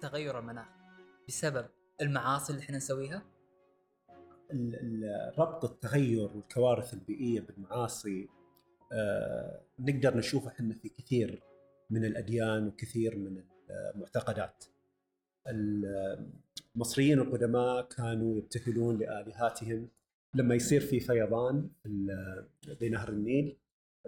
تغير المناخ بسبب المعاصي اللي إحنا نسويها؟ ربط التغير والكوارث البيئية بالمعاصي آه نقدر نشوفه إحنا في كثير من الأديان وكثير من المعتقدات. المصريين القدماء كانوا يبتهلون لآلهاتهم لما يصير في فيضان في نهر النيل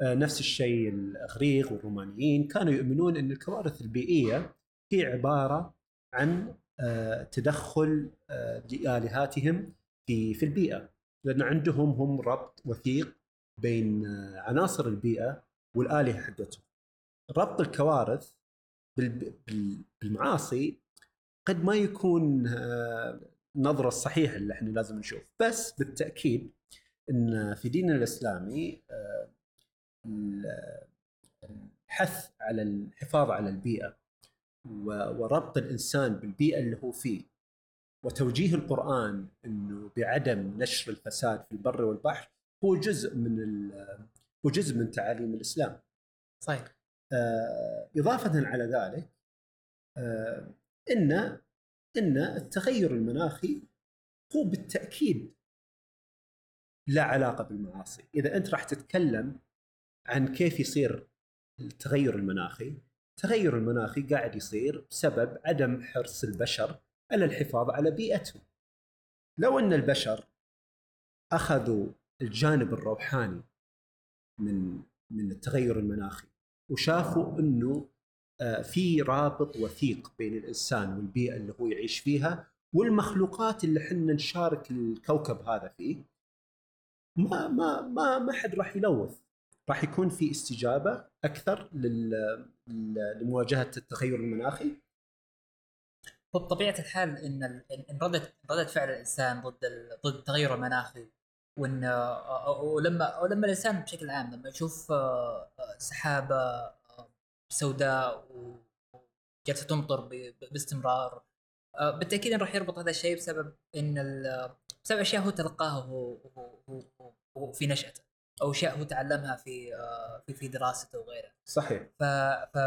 آه، نفس الشيء الأغريق والرومانيين كانوا يؤمنون إن الكوارث البيئية هي عبارة عن آه، تدخل آه، لالهاتهم في في البيئة لأن عندهم هم ربط وثيق بين عناصر البيئة والآلهة حقتهم. ربط الكوارث بالمعاصي قد ما يكون النظره الصحيحه اللي إحنا لازم نشوف بس بالتأكيد إن في ديننا الإسلامي الحث على الحفاظ على البيئة وربط الإنسان بالبيئة اللي هو فيه وتوجيه القرآن إنه بعدم نشر الفساد في البر والبحر هو جزء من هو جزء من تعاليم الإسلام. صحيح. آه إضافة على ذلك آه ان إن التغير المناخي هو بالتأكيد لا علاقة بالمعاصي، إذا أنت راح تتكلم عن كيف يصير التغير المناخي التغير المناخي قاعد يصير بسبب عدم حرص البشر على الحفاظ على بيئتهم. لو أن البشر أخذوا الجانب الروحاني من من التغير المناخي وشافوا أنه آه، في رابط وثيق بين الإنسان والبيئة اللي هو يعيش فيها والمخلوقات اللي إحنا نشارك الكوكب هذا فيه ما ما ما ما حد راح يلوث. راح يكون في استجابة أكثر لمواجهة التغير المناخي. بطبيعه الحال إن رده رده فعل الإنسان ضد ضد التغير المناخي وإن ولما ولما الإنسان بشكل عام لما يشوف سحابة سوداء وجالسة تمطر باستمرار بالتأكيد راح يربط هذا الشيء بسبب إن بسبب أشياء هو تلقاها هو في نشأته. أو اشياء هو تعلمها في آه، في في دراسته وغيره. صحيح. ف ف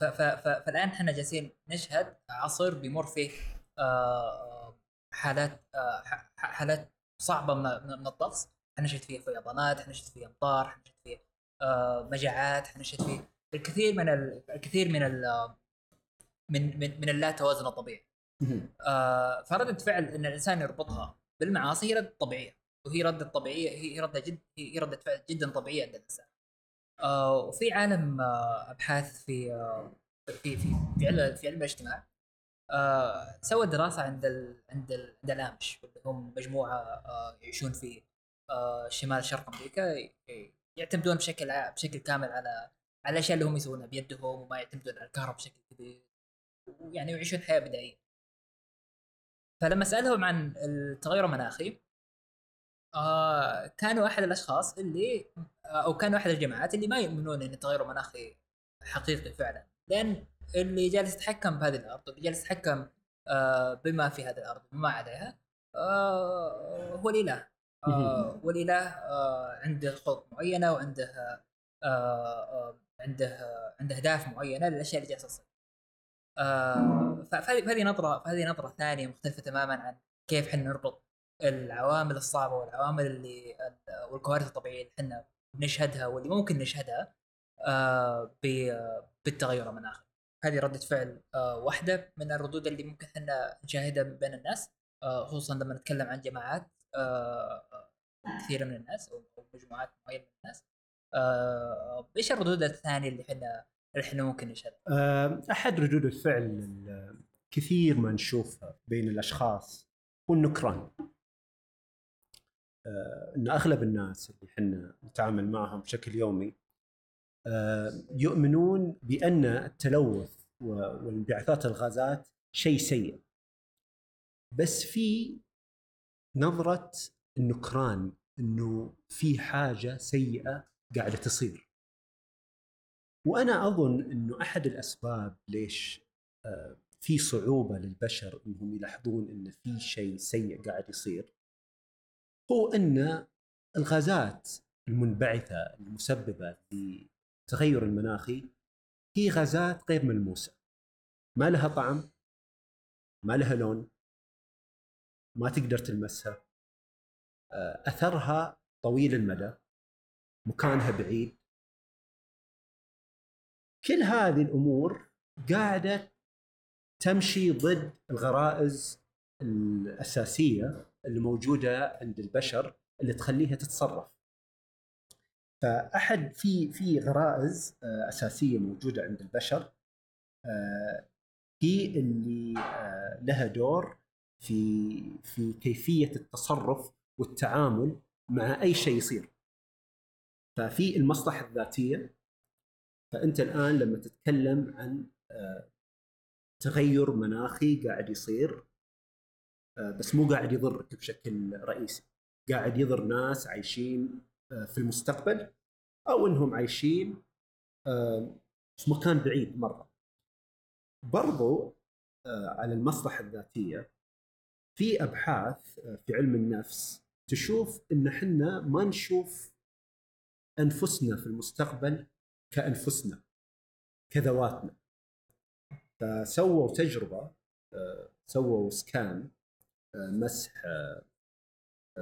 ف ف ف فالآن إحنا جالسين نشهد عصر بيمر فيه آه، حالات آه، حالات صعبة من الطقس إحنا نشهد فيه فيضانات إحنا نشهد فيه أمطار إحنا نشهد فيه مجاعات إحنا نشهد فيه الكثير من الكثير من من من, من اللا توازن الطبيعي فردة فعل إن الإنسان يربطها بالمعاصي هي طبيعية. وهي رده طبيعية هي رده جد هي ردة فعل جدا طبيعية عند الإنسان. آه وفي عالم آه أبحاث في آه في في في علم في علم الاجتماع سوى دراسة عند ال عند ال عند الأمش اللي هم مجموعة آه يعيشون في شمال شرق أمريكا يعتمدون بشكل بشكل كامل على على الأشياء اللي هم يسوونها بيدهم وما يعتمدون على الكهرباء بشكل كبير ويعني يعيشون حياة بدائية. فلما سألهم عن التغير المناخي آه كانوا أحد الأشخاص اللي آه أو كانوا أحد الجماعات اللي ما يؤمنون إن التغير المناخي حقيقي فعلا. لأن اللي جالس يتحكم بهذه الأرض واللي جالس يتحكم آه بما في هذه الأرض وما عليها آه هو الإله. آه والاله آه عنده خطط معينة وعنده آه آه عنده عنده أهداف معينة للأشياء اللي جالسة تصير. آه فهذه نظرة فهذه نظرة ثانية مختلفة تماما عن كيف إحنا نربط العوامل الصعبة والعوامل اللي والكوارث الطبيعية اللي إحنا نشهدها واللي ممكن نشهدها آه بالتغير المناخي. هذه ردة فعل آه واحدة من الردود اللي ممكن إحنا نشاهدها بين الناس آه خصوصا لما نتكلم عن جماعات كثيرة من الناس أو مجموعات معينة من الناس. إيش الردود الثانية اللي إحنا اللي إحنا ممكن نشهدها؟ أحد ردود الفعل كثير ما نشوفها بين الأشخاص هو النكران. آه، إن أغلب الناس اللي إحنا نتعامل معهم بشكل يومي آه، يؤمنون بأن التلوث وانبعاثات الغازات شيء سيء. بس في نظرة النكران إنه في حاجة سيئة قاعدة تصير. وأنا أظن إنه أحد الأسباب ليش آه، في صعوبة للبشر إنهم يلاحظون إن في شيء سيء قاعد يصير هو أن الغازات المنبعثة المسببة للتغير المناخي هي غازات غير ملموسة. ما لها طعم ما لها لون ما تقدر تلمسها. آه، أثرها طويل المدى مكانها بعيد. كل هذه الأمور قاعدة تمشي ضد الغرائز الأساسية اللي موجودة عند البشر اللي تخليها تتصرف. فأحد في في غرائز آه، أساسية موجودة عند البشر آه، هي اللي آه، لها دور في في كيفية التصرف والتعامل مع أي شيء يصير. ففي المصلحة الذاتية فأنت الآن لما تتكلم عن تغير مناخي قاعد يصير بس مو قاعد يضرك بشكل رئيسي. قاعد يضر ناس عايشين آه، في المستقبل أو إنهم عايشين آه، في مكان بعيد مرة. برضو على المصلحة الذاتية في أبحاث في علم النفس تشوف إن إحنا ما نشوف أنفسنا في المستقبل كأنفسنا كذواتنا. فسووا تجربة سووا سكان مسح آه،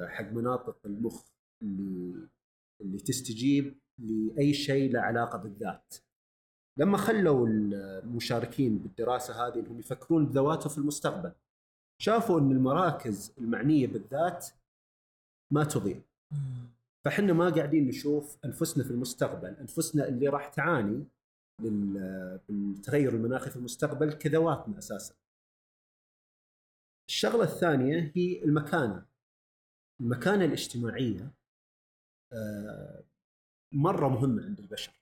حق مناطق المخ اللي اللي تستجيب لأي شيء له علاقة بالذات. لما خلوا المشاركين بالدراسة هذه إنهم يفكرون بذواتهم في المستقبل شافوا إن المراكز المعنية بالذات ما تضيع. فاحنا ما قاعدين نشوف أنفسنا في المستقبل، أنفسنا اللي راح تعاني بالتغير المناخي في المستقبل كذواتنا أساسا. الشغلة الثانية هي المكانة. المكانة الاجتماعية آه، مرة مهمة عند البشر.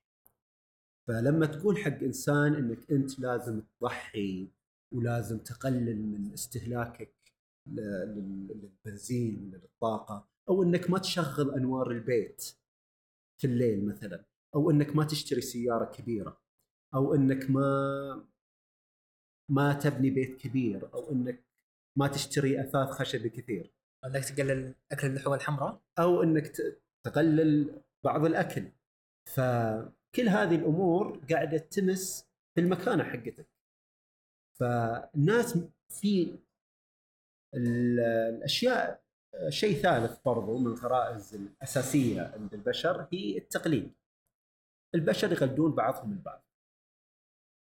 فلما تقول حق إنسان إنك أنت لازم تضحي ولازم تقلل من استهلاكك للبنزين ولا للطاقة أو إنك ما تشغل أنوار البيت في الليل مثلا أو إنك ما تشتري سيارة كبيرة أو إنك ما ما تبني بيت كبير أو إنك ما تشتري أثاث خشبي كثير. أنك تقلل أكل اللحوم الحمراء؟ أو إنك تقلل بعض الأكل. فكل هذه الأمور قاعدة تمس في المكانة حقتك. فالناس في الأشياء شيء ثالث برضو من الغرائز الأساسية عند البشر هي التقليد. البشر يقلدون بعضهم البعض.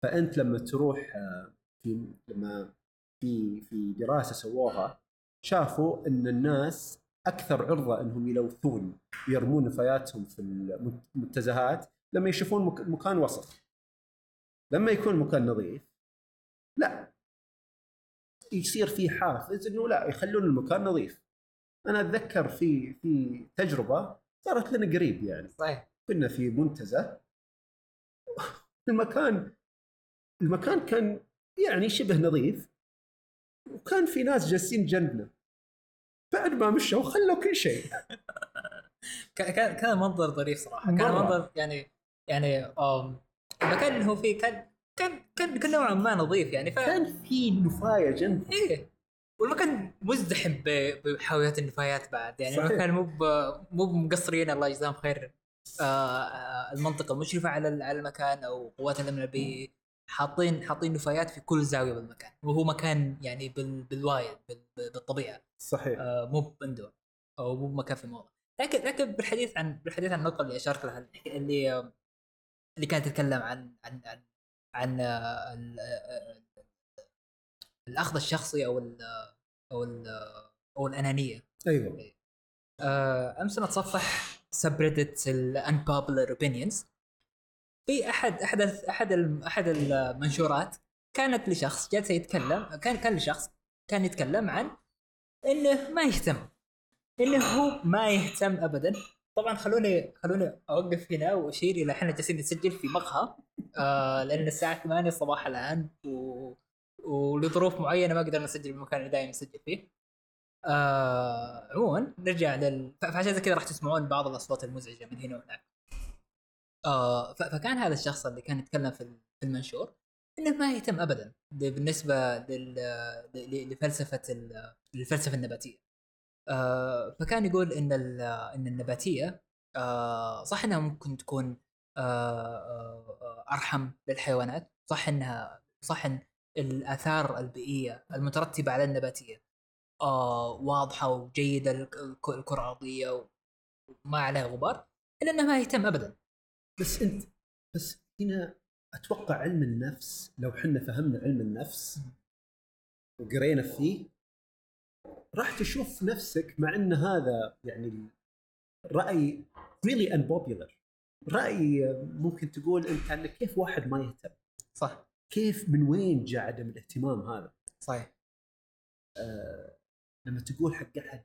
فأنت لما تروح آه، في لما في في دراسة سووها شافوا إن الناس أكثر عرضة إنهم يلوثون ويرمون نفاياتهم في المنتزهات لما يشوفون مكان وسط. لما يكون مكان نظيف لا. يصير في حافز إنه لا يخلون المكان نظيف. أنا أتذكر في في تجربة صارت لنا قريب يعني. صحيح. كنا في منتزه. المكان المكان كان يعني شبه نظيف وكان في ناس جالسين جنبنا. بعد ما مشوا خلوا كل شيء. كان كان منظر ظريف صراحة. كان منظر يعني يعني المكان اللي هو فيه كان كان كان كان نوعا ما نظيف يعني ف... كان في نفاية جنب. إيه. والمكان مزدحم بحاويات النفايات بعد يعني. صحيح. المكان مو مو مقصرين الله يجزاهم خير. آه, آه، المنطقة المشرفه على على المكان أو قوات الأمن البيئي حاطين حاطين نفايات في كل زاوية بالمكان. وهو مكان يعني بال بالوايد بالطبيعة. صحيح. آه مو باندور. أو مو بمكان في الموضه لكن لكن بالحديث عن بالحديث عن النقطة اللي اشرت لها اللي اللي كانت تتكلم عن عن عن عن الأخذ الشخصي أو ال أو ال أو الأنانية. أيوه. آه، أمس نتصفح subreddit ال unpopular opinions في احد أحد أحد أحد المنشورات كانت لشخص جالس يتكلم كان كان لشخص كان يتكلم عن إنه ما يهتم إنه هو ما يهتم ابدا طبعا خلوني خلوني أوقف هنا وأشير إلى إحنا جالسين نسجل في مقهى آه لأن الساعة 8 الصباح الآن و... ولظروف معينة ما قدرنا نسجل بالمكان اللي دائما نسجل فيه. آه عموما نرجع لل فعشان كذا راح تسمعون بعض الأصوات المزعجة من هنا وهناك. آه فكان هذا الشخص اللي كان يتكلم في المنشور إنه ما يهتم ابدا بالنسبة لفلسفة الفلسفه النباتية. آه فكان يقول إن إن النباتية آه صح إنها ممكن تكون آه آه أرحم للحيوانات، صح إنها صح إن الآثار البيئية المترتبة على النباتية آه واضحة وجيدة الكرة الارضيه وما عليها غبار إلا إنه ما يهتم ابدا بس انت بس هنا أتوقع علم النفس لو حنا فهمنا علم النفس وقرينا فيه راح تشوف نفسك مع إن هذا يعني رأي really unpopular. رأي ممكن تقول أنت انه كيف واحد ما يهتم. صح. كيف من وين جاء عدم الاهتمام هذا؟ صحيح. آه لما تقول حق أحد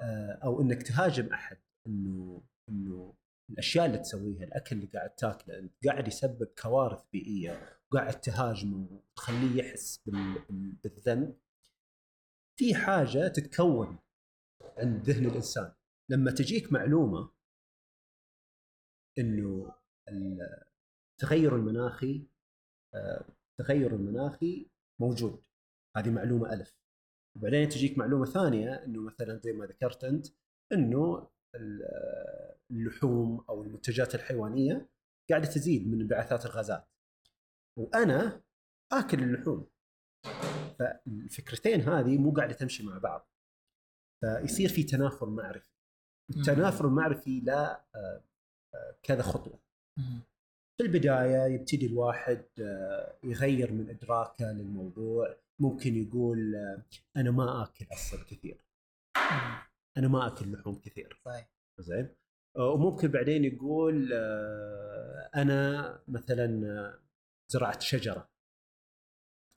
آه أو إنك تهاجم أحد إنه إنه الأشياء اللي تسويها الأكل اللي قاعد تاكله انت قاعد يسبب كوارث بيئية وقاعد تهاجمه وتخليه يحس بال- بال- بالذنب. في حاجة تتكون عند ذهن الإنسان. لما تجيك معلومة إنه التغير المناخي آه، التغير المناخي موجود. هذه معلومة ألف. وبعدين تجيك معلومة ثانية إنه مثلا زي ما ذكرت أنت إنه اللحوم أو المنتجات الحيوانية قاعدة تزيد من انبعاثات الغازات. وأنا آكل اللحوم. فالفكرتين هذه مو قاعدة تمشي مع بعض. فيصير في تنافر معرفي. التنافر المعرفي لا كذا خطوة. في البداية يبتدي الواحد يغير من إدراكه للموضوع. ممكن يقول أنا ما آكل أصلا كثير. أنا ما أكل لحوم كثير. صحيح. زين؟ وممكن بعدين يقول آه، أنا مثلا آه، زرعت شجرة.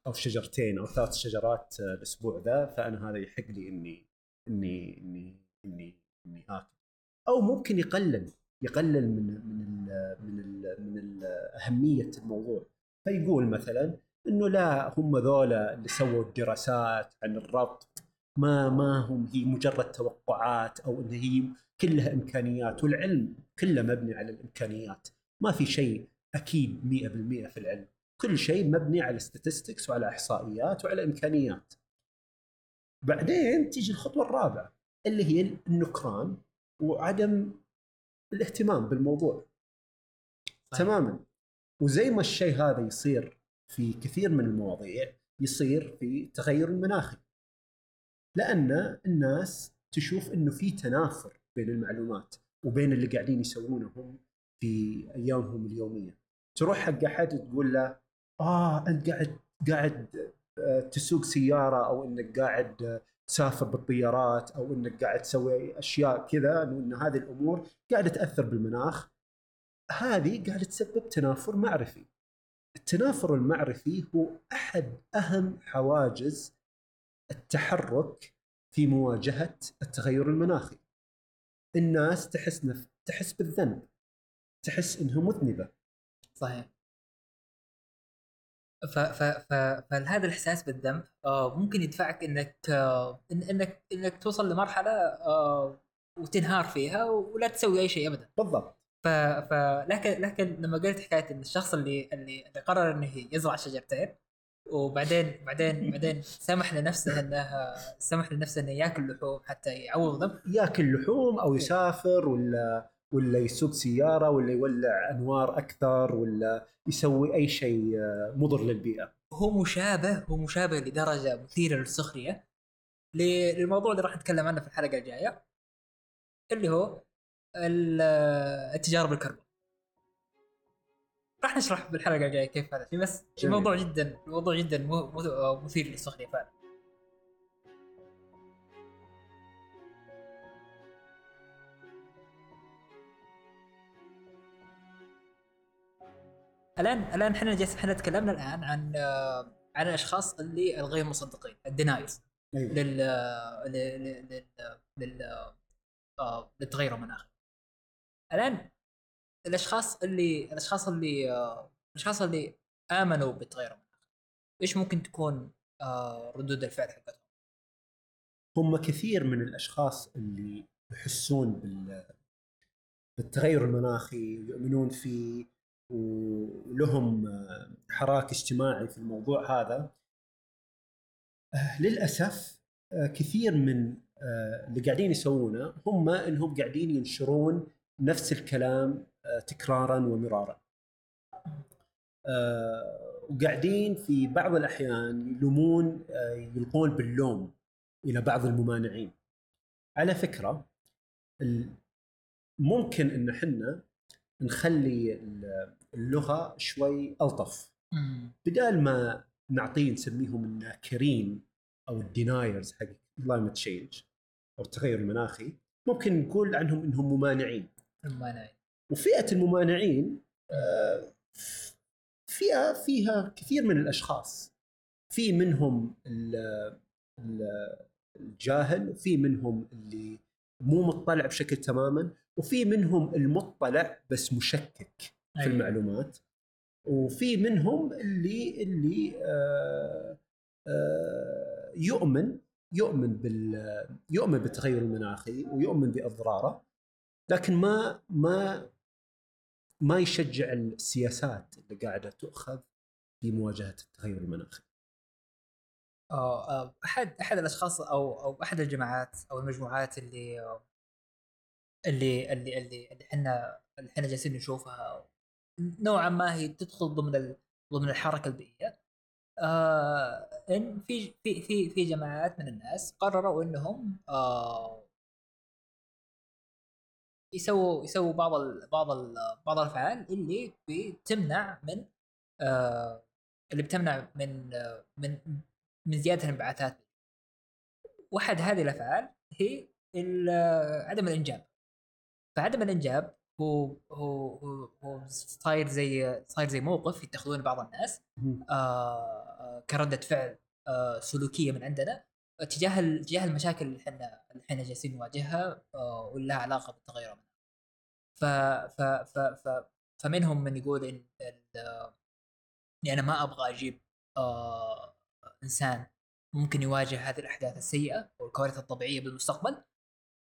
أو شجرتين أو ثلاث شجرات آه، الأسبوع ذا فأنا هذا يحق لي إني إني إني إني إني آكل. أو ممكن يقلل يقلل من من ال من ال من ال أهمية الموضوع. فيقول مثلا إنه لا هم ذولا اللي سووا الدراسات عن الربط ما ما هم هي مجرد توقعات أو إن هي كلها إمكانيات والعلم كله مبني على الإمكانيات. ما في شيء أكيد 100% في العلم. كل شيء مبني على statistics وعلى إحصائيات وعلى إمكانيات. بعدين تيجي الخطوة الرابعة اللي هي النكران وعدم الاهتمام بالموضوع. صحيح. تماما. وزي ما الشيء هذا يصير في كثير من المواضيع يصير في التغير المناخي لأن الناس تشوف إنه في تنافر بين المعلومات وبين اللي قاعدين يسوونه هم في أيامهم اليومية. تروح حق أحد تقول له آه أنت قاعد قاعد آه، تسوق سيارة أو إنك قاعد تسافر بالطيارات أو إنك قاعد تسوي أشياء كذا إن هذه الأمور قاعدة تأثر بالمناخ. هذه قاعدة تسبب تنافر معرفي. التنافر المعرفي هو أحد أهم حواجز التحرك في مواجهة التغير المناخي. الناس تحس نف... تحس بالذنب تحس انها مذنبة. صحيح. ف ف ف فهذا الإحساس بالذنب؟ آه ممكن يدفعك إنك آه إن إنك إنك توصل لمرحلة آه وتنهار فيها ولا تسوي أي شيء ابدا. بالضبط. ف ف لكن لكن لما قلت حكاية إن الشخص اللي اللي, اللي قرر إنه يزرع شجرتين وبعدين بعدين بعدين سمح لنفسه انه سمح لنفسه إنه ياكل لحوم حتى يعوض. ذنب ياكل لحوم أو يسافر ولا ولا يسوق سيارة ولا يولع أنوار أكثر ولا يسوي أي شيء آه، مضر للبيئة. هو مشابه هو مشابه لدرجة مثيرة للسخرية. للموضوع اللي راح نتكلم عنه في الحلقة الجاية اللي هو ال- التجارب الكربون راح نشرح بالحلقة الجاية كيف هذا الشيء بس جميل. الموضوع جدا الموضوع جدا مو- مثير للسخريه فعلا. الان الآن إحنا جالس إحنا تكلمنا الآن عن آه، عن الأشخاص اللي الغير مصدقين الدينايز. أيوه. لل لل لل لل آه، للتغير المناخي الآن الأشخاص اللي الأشخاص اللي الأشخاص اللي آمنوا المناخي إيش ممكن تكون آه، ردود الفعل حقتهم؟ هم كثير من الأشخاص اللي يحسون بال بالتغير المناخي ويؤمنون فيه ولهم حراك اجتماعي في الموضوع هذا للأسف آه، كثير من آه، اللي قاعدين يسوونه هم إنهم قاعدين ينشرون نفس الكلام آه، تكرارا ومرارا. آه، وقاعدين في بعض الأحيان يلومون آه، يلقون باللوم إلى بعض الممانعين. على فكرة ممكن إن إحنا نخلي ال- اللغة شوي ألطف. بدال ما نعطيه نسميهم الناكرين أو الدينايرز حق climate change أو التغير المناخي ممكن نقول عنهم إنهم ممانعين. المانع وفئة الممانعين آه، فئة فيها كثير من الأشخاص. في منهم ال- ال- الجاهل وفي منهم اللي مو مطلع بشكل تماما وفي منهم المطلع بس مشكك في أيوة. المعلومات. وفي منهم اللي اللي آه آه يؤمن يؤمن بال يؤمن بالتغير المناخي ويؤمن بأضراره. لكن ما ما ما يشجع السياسات اللي قاعدة تؤخذ في مواجهة التغير المناخي. أحد أحد الأشخاص أو أو أحد الجماعات أو المجموعات اللي اللي اللي اللي اللي إحنا اللي إحنا جالسين نشوفها نوعا ما هي تدخل ضمن ضمن الحركة البيئية آه إن في في في في جماعات من الناس قرروا إنهم آه يسووا يسووا بعض ال بعض ال بعض الأفعال اللي بتمنع من آه اللي بتمنع من آه من من زيادة الانبعاثات. واحد هذه الأفعال هي آه، عدم الإنجاب. فعدم الإنجاب هو هو هو, هو صاير زي صاير زي موقف يتخذون بعض الناس آه كردة فعل آه سلوكية من عندنا تجاه تجاه المشاكل اللي إحنا اللي إحنا جالسين نواجهها آه واللي لها علاقة بالتغير المناخي. ف ف ف ف فمنهم من يقول إن اني أنا ما أبغى أجيب آه إنسان ممكن يواجه هذه الأحداث السيئة والكوارث الطبيعية بالمستقبل.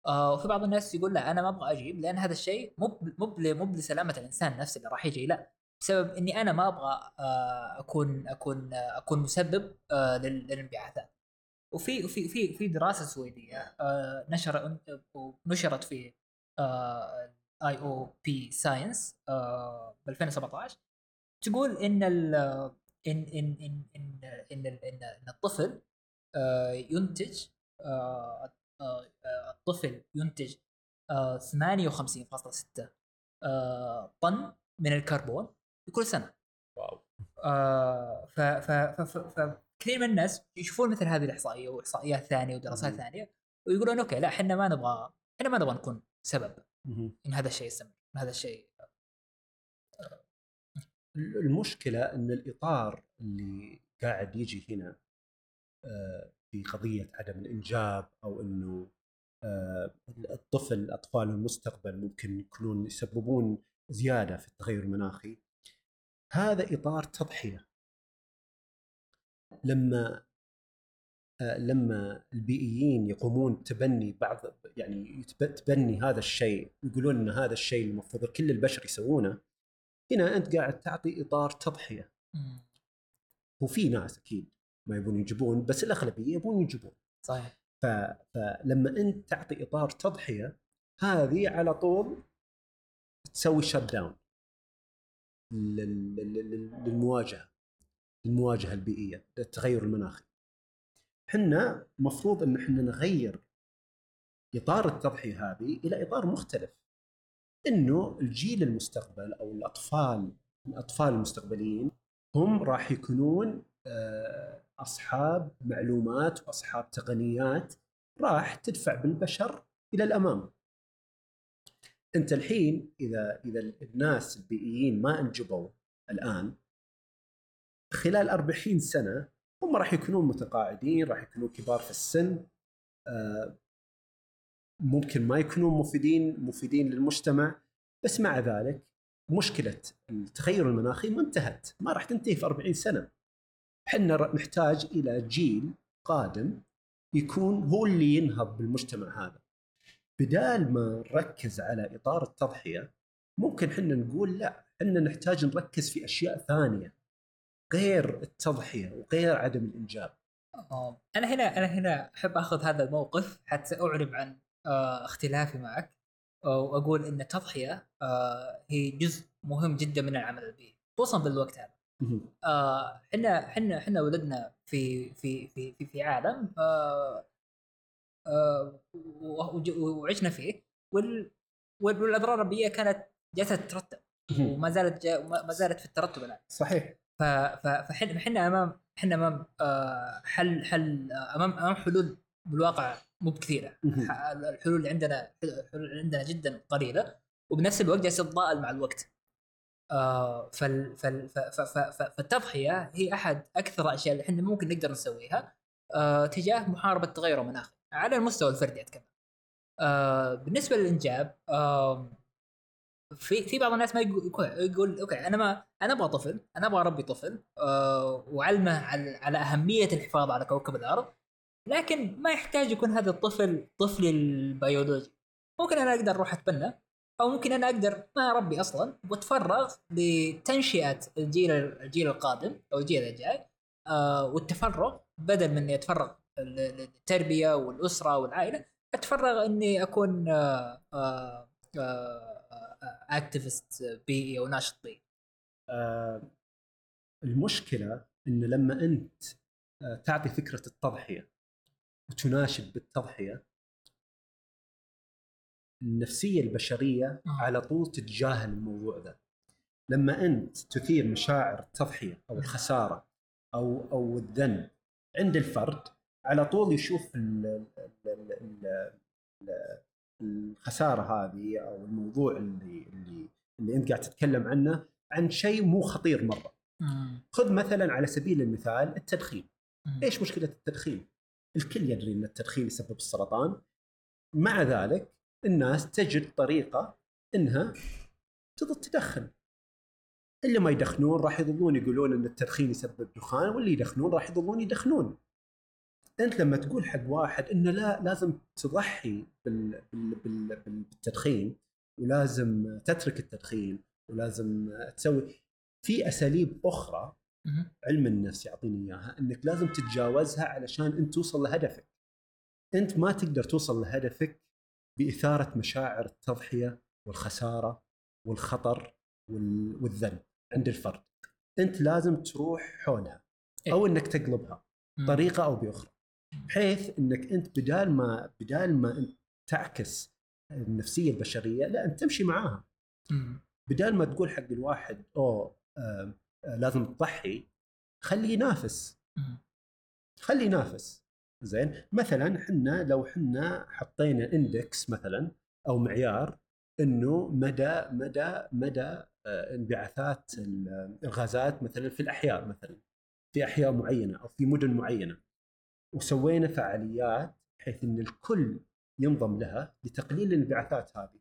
آه وفي بعض الناس يقول لا أنا ما أبغى أجيب لأن هذا الشيء مو مو مو لسلامة الإنسان نفسه اللي راح يجي لا. بسبب إني أنا ما أبغى آه أكون أكون آه أكون مسبب آه لل- للانبعاثات. وفي وفي في في دراسة سويدية آه نشر نشرت في IOP Science ب 2017 تقول إن ال إن إن إن إن إن, إن, إن الطفل آه، ينتج آه، آه، الطفل ينتج آه، 58.6 آه، طن من الكربون في كل سنة wow ف ف ف ف فكثير من الناس يشوفون مثل هذه الإحصائية وإحصائيات ثانية ودراسات. ثانية ويقولون okay لا إحنا ما نبغى إحنا ما نبغى نكون سبب. إن هذا الشيء يستمر إن هذا الشيء المشكلة إن الإطار اللي قاعد يجي هنا آه، في قضية عدم الإنجاب أو إنه آه، الطفل اطفال المستقبل ممكن يكونون يسببون زيادة في التغير المناخي هذا إطار تضحية. لما لما البيئيين يقومون بتبني بعض يعني تبني هذا الشيء يقولون إن هذا الشيء المفروض كل البشر يسوونه هنا أنت قاعد تعطي إطار تضحية. وفي ناس أكيد ما يبون ينجبون بس الأغلبية يبون ينجبون صحيح ف... فلما أنت تعطي إطار تضحية هذه على طول تسوي شت داون للمواجهة للمواجهة البيئية للتغير المناخي. إحنا مفروض إن إحنا نغير إطار التضحية هذه إلى إطار مختلف. إنه الجيل المستقبل أو الأطفال الأطفال المستقبليين هم راح يكونون آه، أصحاب معلومات وأصحاب تقنيات راح تدفع بالبشر إلى الأمام. أنت الحين إذا إذا الناس البيئيين ما أنجبوا الآن خلال 40 سنة هم راح يكونون متقاعدين، راح يكونون كبار في السن آه، ممكن ما يكونون مفيدين مفيدين للمجتمع بس مع ذلك مشكلة التغير المناخي ما انتهت، ما راح تنتهي في 40 سنة. إحنا نحتاج إلى جيل قادم يكون هو اللي ينهض بالمجتمع هذا. بدال ما نركز على إطار التضحية ممكن إحنا نقول لا إحنا نحتاج نركز في أشياء ثانية غير التضحية وغير عدم الإنجاب. آه، أنا هنا أنا هنا أحب آخذ هذا الموقف حتى اعرب عن آه، اختلافي معك آه، وأقول إن التضحية هي جزء مهم جدا من العمل البيئي خصوصا بالوقت هذا. إحنا إحنا إحنا ولدنا في في في في, في عالم وعشنا فيه وال وال- والأضرار البيئية كانت جالسه تترتب. وما زالت ما زالت في الترتب الآن. صحيح. فاحنا إحنا امام إحنا أمام آه، حل حل آه، امام أمام حلول بالواقع مو بكثيرة. الحلول اللي عندنا الحلول اللي عندنا جدا قليلة وبنفس الوقت جالسة تتضاءل مع الوقت. آه، فال فال فالتضحية هي أحد أكثر الاشياء اللي إحنا ممكن نقدر نسويها تجاه محاربة التغير المناخي على المستوى الفردي أتكلم. بالنسبة للإنجاب في في بعض الناس ما يقول, أوكي أنا ما أنا أبغى طفل أنا أبغى أربي طفل آه، واعلمه على, على أهمية الحفاظ على كوكب الأرض لكن ما يحتاج يكون هذا الطفل طفلي البيولوجي. ممكن أنا أقدر أروح أتبنى أو ممكن أنا أقدر ما أربي أصلا وأتفرغ لتنشئة الجيل الجيل القادم أو الجيل الجاي آه والتفرغ بدل من إني أتفرغ لل- للتربية والأسرة والعائلة أتفرغ إني أكون آه آه آه activist بيئي أو ناشط بيئي آه، المشكلة إن لما أنت آه، تعطي فكرة التضحية وتناشد بالتضحية النفسية البشرية آه. على طول تتجاهل الموضوع ذا. لما أنت تثير مشاعر التضحية أو الخسارة أو أو الذنب عند الفرد على طول يشوف ال- ال- ال- ال- الخسارة هذه أو الموضوع اللي اللي اللي أنت قاعد تتكلم عنه عن شيء مو خطير مرة. خذ مثلا على سبيل المثال التدخين. إيش مشكلة التدخين؟ الكل يدري إن التدخين يسبب السرطان. مع ذلك الناس تجد طريقة إنها تدخن. اللي ما يدخنون راح يظلون يقولون إن التدخين يسبب دخان واللي يدخنون راح يظلون يدخنون. أنت لما تقول حق واحد إنه لا لازم تضحي بال بال بال بال- بالتدخين ولازم تترك التدخين ولازم تسوي في أساليب أخرى علم النفس يعطيني إياها إنك لازم تتجاوزها علشان أنت توصل لهدفك. أنت ما تقدر توصل لهدفك بإثارة مشاعر التضحية والخسارة والخطر وال- والذنب عند الفرد. أنت لازم تروح حولها أو إنك تقلبها بطريقة أو بأخرى. بحيث إنك أنت بدال ما بدال ما أنت تعكس النفسية البشرية لا أنت تمشي معاها. بدال ما تقول حق الواحد أوه آه لازم تضحي. خليه ينافس. خليه ينافس. زين؟ مثلا إحنا لو إحنا حطينا اندكس مثلا أو معيار إنه مدى مدى مدى آه، انبعاثات ال- الغازات مثلا في الأحياء مثلا في أحياء معينة أو في مدن معينة. وسوينا فعاليات بحيث إن الكل ينضم لها لتقليل الانبعاثات هذه.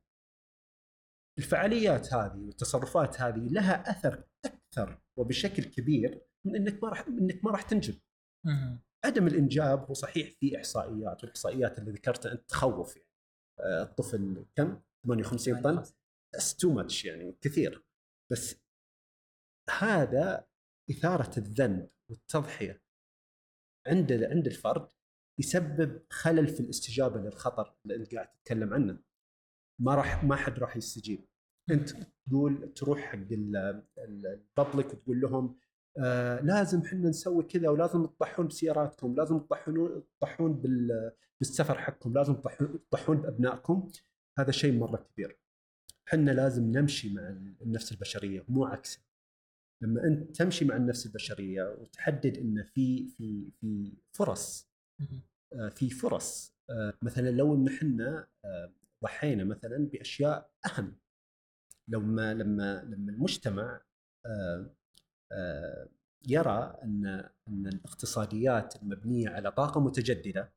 الفعاليات هذه والتصرفات هذه لها أثر أكثر وبشكل كبير من إنك ما راح إنك ما راح تنجب. عدم الإنجاب هو صحيح في إحصائيات والإحصائيات اللي ذكرتها أنت تخوف يعني. آه، الطفل كم؟ 58 طن؟ تو ماتش يعني كثير. بس هذا إثارة الذنب والتضحية. عند عند الفرد يسبب خلل في الاستجابة للخطر اللي أنت قاعد تتكلم عنه. ما راح ما حد راح يستجيب. أنت تقول تروح حق الببليك وتقول لهم آه لازم إحنا نسوي كذا ولازم تضحون بسياراتكم لازم تضحون تضحون بال- بالسفر حقكم لازم تضحون بأبنائكم. هذا شيء مرة كبير. إحنا لازم نمشي مع النفس البشرية مو عكسها لما أنت تمشي مع النفس البشرية وتحدد إن في في في فرص آه، في فرص آه، مثلا لو إن إحنا آه، ضحينا مثلا بأشياء أهم. لما لما لما المجتمع يرى إن إن الاقتصاديات المبنية على طاقة متجددة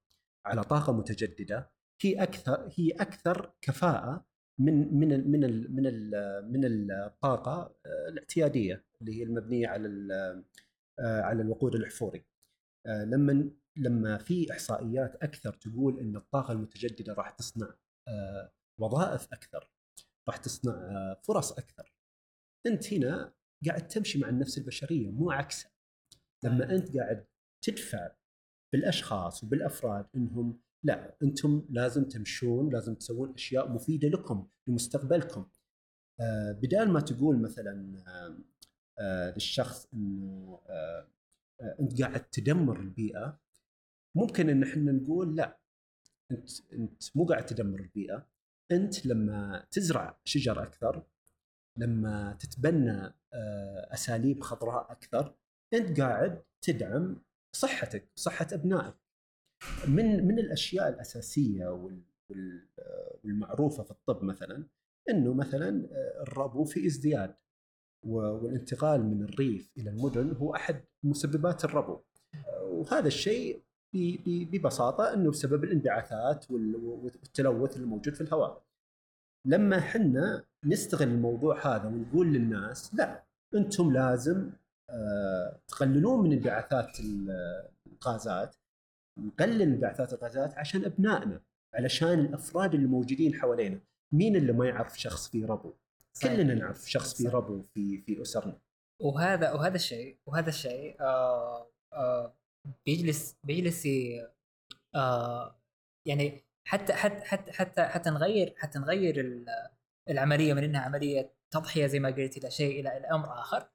على طاقة متجددة هي أكثر هي أكثر كفاءة من من ال من ال من ال من الطاقة آه، الاعتيادية اللي هي المبنية على آه، على الوقود الأحفوري. آه، لما لما في إحصائيات أكثر تقول إن الطاقة المتجددة راح تصنع وظائف أكثر راح تصنع فرص أكثر. أنت هنا قاعد تمشي مع النفس البشرية مو عكسها. لما أنت قاعد تدفع بالأشخاص وبالأفراد إنهم لا أنتم لازم تمشون لازم تسوون أشياء مفيدة لكم لمستقبلكم. آه، بدال ما تقول مثلا آه، آه، للشخص إنه آه، آه، أنت قاعد تدمر البيئة ممكن إن إحنا نقول لا أنت أنت مو قاعد تدمر البيئة. أنت لما تزرع شجر أكثر لما تتبنى أساليب خضراء أكثر أنت قاعد تدعم صحتك صحة أبنائك. من من الأشياء الأساسية آه، والمعروفة في الطب مثلا إنه مثلا آه، الربو في ازدياد والانتقال من الريف إلى المدن هو أحد مسببات الربو آه، وهذا الشيء ببساطة إنه بسبب الانبعاثات وال- والتلوث الموجود في الهواء. لما حنا نستغل الموضوع هذا ونقول للناس لا أنتم لازم تقللون من انبعاثات ال- الغازات نقلل انبعاثات الغازات عشان أبنائنا علشان الأفراد اللي موجودين حوالينا مين اللي ما يعرف شخص في ربو صحيح. كلنا نعرف شخص في. ربو في في أسرنا وهذا وهذا الشيء وهذا الشيء آه آه بيجلس بيجلس آه يعني حتى حتى حتى حتى حتى نغير حتى نغير ال- العملية من إنها عملية تضحية زي ما قلت إلى شيء إلى إلى أمر آخر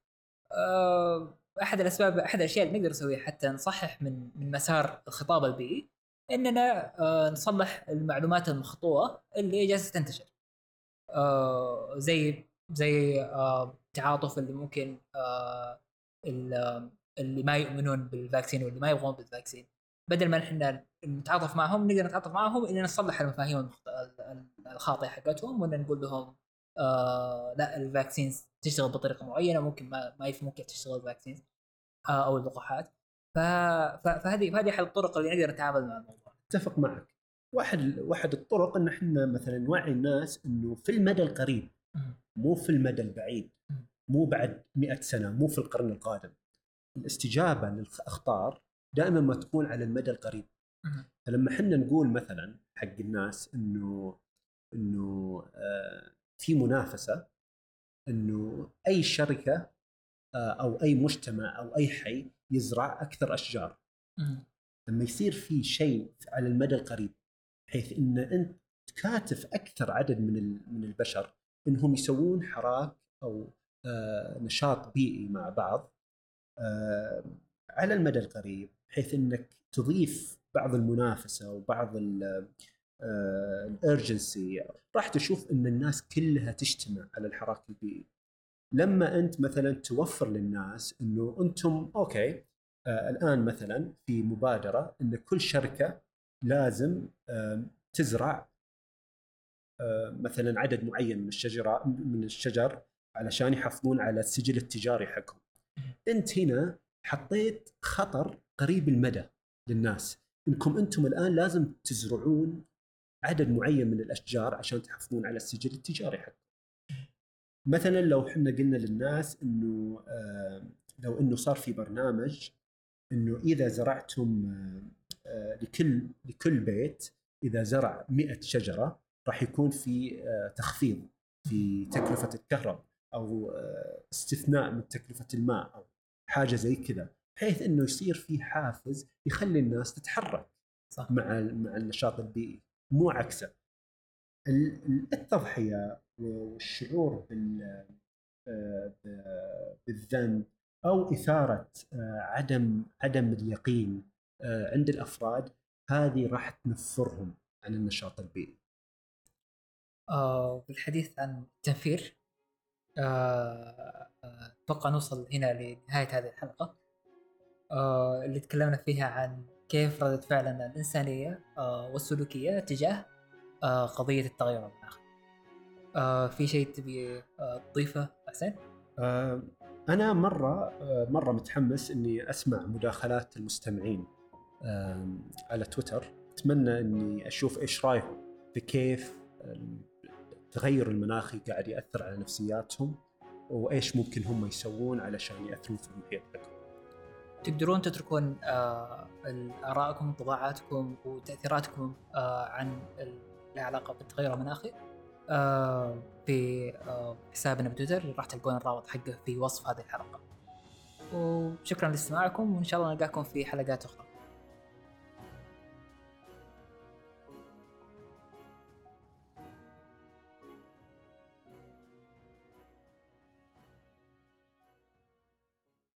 آه أحد الأسباب أحد الأشياء اللي نقدر نسويها حتى نصحح من من مسار الخطاب البيئي إننا آه نصلح المعلومات المخطوطه اللي جالسة تنتشر. آه زي زي آه التعاطف اللي ممكن ال- اللي ما يؤمنون بال vaccine واللي ما يبغون بال vaccine. بدل ما إحنا نتعاطف معهم نقدر نتعاطف معهم ان نصلح المفاهيم الخاطئة حقتهم وان نقول لهم لا ال vaccines تشتغل بطريقة معينة ممكن ما ما يفهمون كيف تشتغل ال vaccines آه أو اللقاحات. فهذه فهذه أحد الطرق اللي نقدر نتعامل مع الموضوع. أتفق معك. واحد واحد الطرق إن إحنا مثلا نوعي الناس إنه في المدى القريب مو في المدى البعيد مو بعد مئة سنة مو في القرن القادم. الاستجابة للأخطار دائما ما تكون على المدى القريب. فلما حنا نقول مثلا حق الناس انه إنه آه، في منافسة إنه أي شركة آه، أو أي مجتمع أو أي حي يزرع أكثر أشجار. لما يصير في شيء على المدى القريب بحيث إن أنت تكاتف أكثر عدد من من البشر إنهم يسوون حراك أو آه، نشاط بيئي مع بعض آه، على المدى القريب بحيث إنك تضيف بعض المنافسة وبعض الأرجنسي. راح تشوف إن الناس كلها تجتمع على الحراك البيئي. لما أنت مثلا توفر للناس إنه أنتم أوكي آه الآن مثلا في مبادرة إن كل شركة لازم تزرع آه مثلا عدد معين من الشجرة من الشجر علشان يحافظون على السجل التجاري حقهم. أنت هنا حطيت خطر قريب المدى للناس. إنكم أنتم الآن لازم تزرعون عدد معين من الأشجار عشان تحافظون على السجل التجاري حقكم. مثلا لو إحنا قلنا للناس إنه آه لو إنه صار في برنامج إنه إذا زرعتم آه، لكل لكل بيت إذا زرع 100 شجرة راح يكون في آه، تخفيض في تكلفة الكهرباء أو استثناء من تكلفة الماء أو حاجة زي كذا بحيث إنه يصير في حافز يخلي الناس تتحرك صح مع مع النشاط البيئي مو عكسه ال- ال- التضحية والشعور بال آه، بالذنب أو إثارة آه، عدم عدم اليقين آه، عند الأفراد هذه راح تنفرهم عن النشاط البيئي. بالحديث عن التنفير أتوقع نوصل هنا لنهاية هذه الحلقة اللي تكلمنا فيها عن كيف ردة فعلنا الإنسانية آه والسلوكية تجاه آه قضية التغير المناخي آه في شيء تبي تضيفه حسين؟ مرة آه، مرة متحمس إني أسمع مداخلات المستمعين على تويتر أتمنى إني أشوف إيش رأيهم في كيف التغير المناخي قاعد يأثر على نفسياتهم وإيش ممكن هم يسوون علشان يأثرون في المحيط حقهم. تقدرون تتركون آه آرائكم انطباعاتكم وتأثيراتكم آه عن ال- لها علاقة بالتغير المناخي آه في حسابنا بتويتر. راح تلقون الرابط حقه في وصف هذه الحلقة. وشكرا لاستماعكم وإن شاء الله نلقاكم في حلقات أخرى.